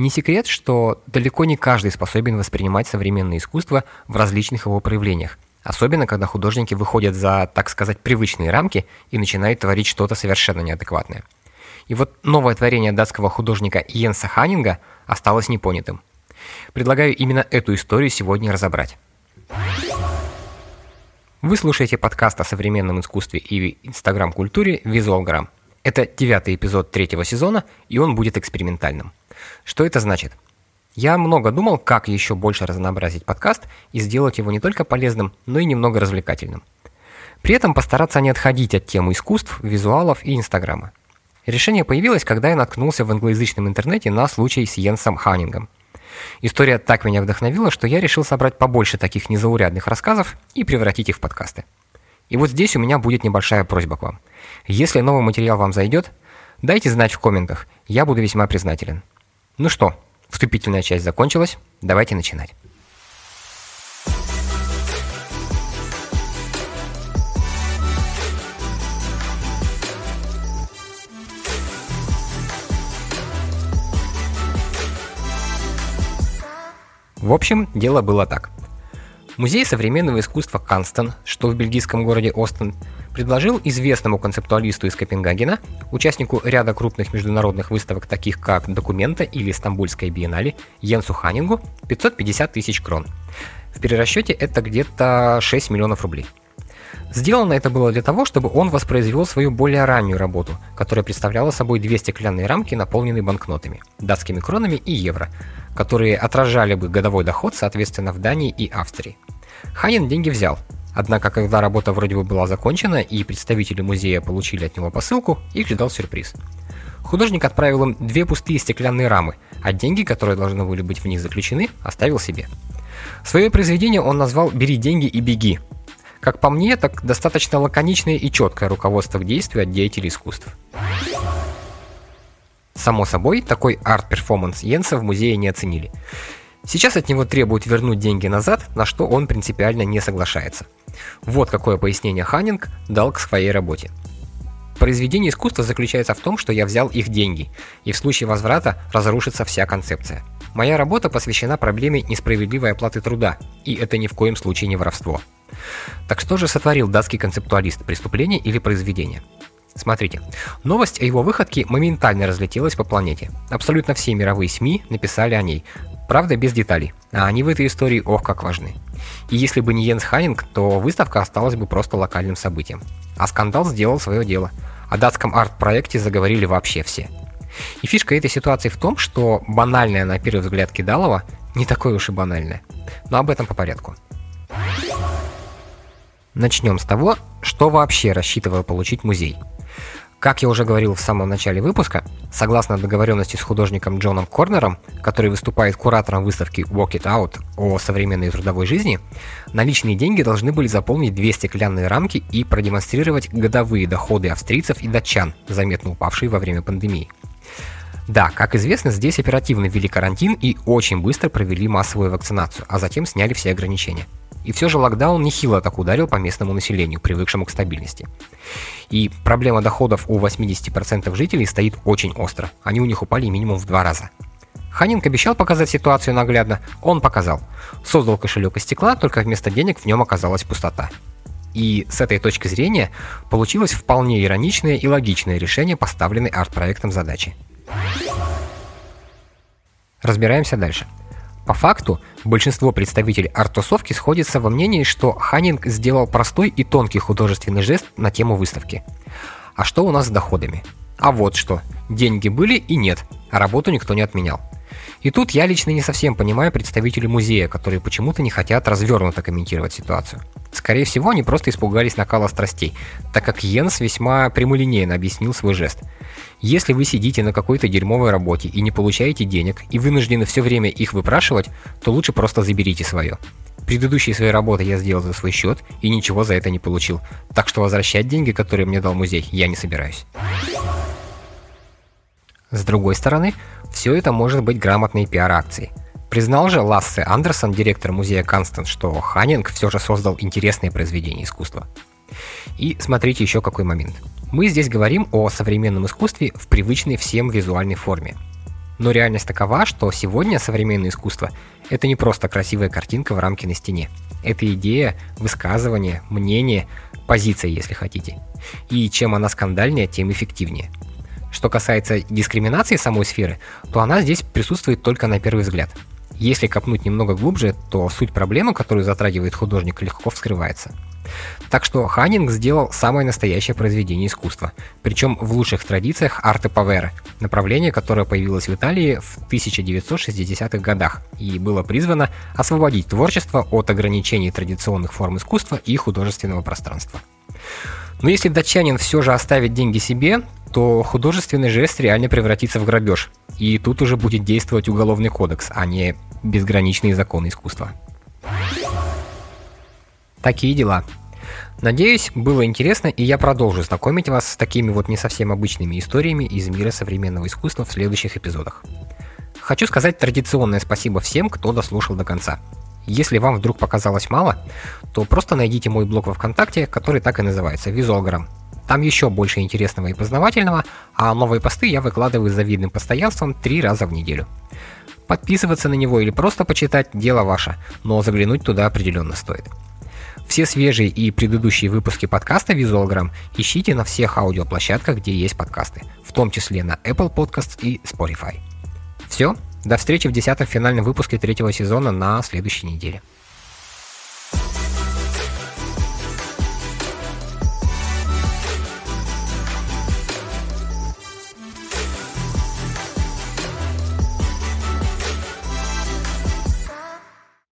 Не секрет, что далеко не каждый способен воспринимать современное искусство в различных его проявлениях, особенно когда художники выходят за, так сказать, привычные рамки и начинают творить что-то совершенно неадекватное. И вот новое творение датского художника Йенса Ханнинга осталось непонятым. Предлагаю именно эту историю сегодня разобрать. Вы слушаете подкаст о современном искусстве и инстаграм-культуре «Визуалграмм». Это девятый эпизод третьего сезона, и он будет экспериментальным. Что это значит? Я много думал, как еще больше разнообразить подкаст и сделать его не только полезным, но и немного развлекательным. При этом постараться не отходить от темы искусств, визуалов и Инстаграма. Решение появилось, когда я наткнулся в англоязычном интернете на случай с Йенсом Ханнингом. История так меня вдохновила, что я решил собрать побольше таких незаурядных рассказов и превратить их в подкасты. И вот здесь у меня будет небольшая просьба к вам. Если новый материал вам зайдет, дайте знать в комментах, я буду весьма признателен. Ну что, вступительная часть закончилась, давайте начинать. В общем, дело было так. Музей современного искусства Канстон, что в бельгийском городе Остен, предложил известному концептуалисту из Копенгагена, участнику ряда крупных международных выставок, таких как «Документа» или «Стамбульская биеннале», Йенсу Ханингу 550 тысяч крон. В перерасчете это где-то 6 миллионов рублей. Сделано это было для того, чтобы он воспроизвел свою более раннюю работу, которая представляла собой две стеклянные рамки, наполненные банкнотами, датскими кронами и евро, которые отражали бы годовой доход, соответственно, в Дании и Австрии. Ханин деньги взял, Однако, когда работа вроде бы была закончена и представители музея получили от него посылку, их ждал сюрприз. Художник отправил им две пустые стеклянные рамы, а деньги, которые должны были быть в них заключены, оставил себе. Свое произведение он назвал «Бери деньги и беги». Как по мне, так достаточно лаконичное и четкое руководство к действию от деятелей искусств. Само собой, такой арт-перформанс Йенса в музее не оценили. Сейчас от него требуют вернуть деньги назад, на что он принципиально не соглашается. Вот какое пояснение Ханнинг дал к своей работе. Произведение искусства заключается в том, что я взял их деньги, и в случае возврата разрушится вся концепция. Моя работа посвящена проблеме несправедливой оплаты труда, и это ни в коем случае не воровство. Так что же сотворил датский концептуалист, преступление или произведение? Смотрите, новость о его выходке моментально разлетелась по планете. Абсолютно все мировые СМИ написали о ней, правда без деталей, а они в этой истории ох как важны. И если бы не Йенс Хайнинг, то выставка осталась бы просто локальным событием. А скандал сделал свое дело. О датском арт-проекте заговорили вообще все. И фишка этой ситуации в том, что банальная на первый взгляд кидалова не такое уж и банальное. Но об этом по порядку. Начнем с того, что вообще рассчитывал получить музей – как я уже говорил в самом начале выпуска, согласно договоренности с художником Джоном Корнером, который выступает куратором выставки Walk It Out о современной трудовой жизни, наличные деньги должны были заполнить две стеклянные рамки и продемонстрировать годовые доходы австрийцев и датчан, заметно упавшие во время пандемии. Да, как известно, здесь оперативно ввели карантин и очень быстро провели массовую вакцинацию, а затем сняли все ограничения. И все же локдаун нехило так ударил по местному населению, привыкшему к стабильности. И проблема доходов у 80% жителей стоит очень остро. Они у них упали минимум в два раза. Ханинг обещал показать ситуацию наглядно, он показал. Создал кошелек из стекла, только вместо денег в нем оказалась пустота. И с этой точки зрения получилось вполне ироничное и логичное решение поставленной арт-проектом задачи. Разбираемся дальше. По факту, большинство представителей арт-тусовки сходится во мнении, что Ханнинг сделал простой и тонкий художественный жест на тему выставки. А что у нас с доходами? А вот что. Деньги были и нет, а работу никто не отменял. И тут я лично не совсем понимаю представителей музея, которые почему-то не хотят развернуто комментировать ситуацию. Скорее всего, они просто испугались накала страстей, так как Йенс весьма прямолинейно объяснил свой жест. Если вы сидите на какой-то дерьмовой работе и не получаете денег, и вынуждены все время их выпрашивать, то лучше просто заберите свое. Предыдущие свои работы я сделал за свой счет и ничего за это не получил. Так что возвращать деньги, которые мне дал музей, я не собираюсь. С другой стороны, все это может быть грамотной пиар-акцией. Признал же Лассе Андерсон, директор музея Констант, что Ханнинг все же создал интересные произведения искусства. И смотрите еще какой момент. Мы здесь говорим о современном искусстве в привычной всем визуальной форме. Но реальность такова, что сегодня современное искусство – это не просто красивая картинка в рамке на стене. Это идея, высказывание, мнение, позиция, если хотите. И чем она скандальнее, тем эффективнее. Что касается дискриминации самой сферы, то она здесь присутствует только на первый взгляд. Если копнуть немного глубже, то суть проблемы, которую затрагивает художник, легко вскрывается – так что Ханнинг сделал самое настоящее произведение искусства, причем в лучших традициях арте паверы, направление, которое появилось в Италии в 1960-х годах и было призвано освободить творчество от ограничений традиционных форм искусства и художественного пространства. Но если датчанин все же оставит деньги себе, то художественный жест реально превратится в грабеж. И тут уже будет действовать уголовный кодекс, а не безграничные законы искусства. Такие дела. Надеюсь, было интересно, и я продолжу знакомить вас с такими вот не совсем обычными историями из мира современного искусства в следующих эпизодах. Хочу сказать традиционное спасибо всем, кто дослушал до конца. Если вам вдруг показалось мало, то просто найдите мой блог во ВКонтакте, который так и называется «Визуалграм». Там еще больше интересного и познавательного, а новые посты я выкладываю с завидным постоянством три раза в неделю. Подписываться на него или просто почитать – дело ваше, но заглянуть туда определенно стоит. Все свежие и предыдущие выпуски подкаста Visualgram ищите на всех аудиоплощадках, где есть подкасты, в том числе на Apple Podcasts и Spotify. Все, до встречи в десятом финальном выпуске третьего сезона на следующей неделе.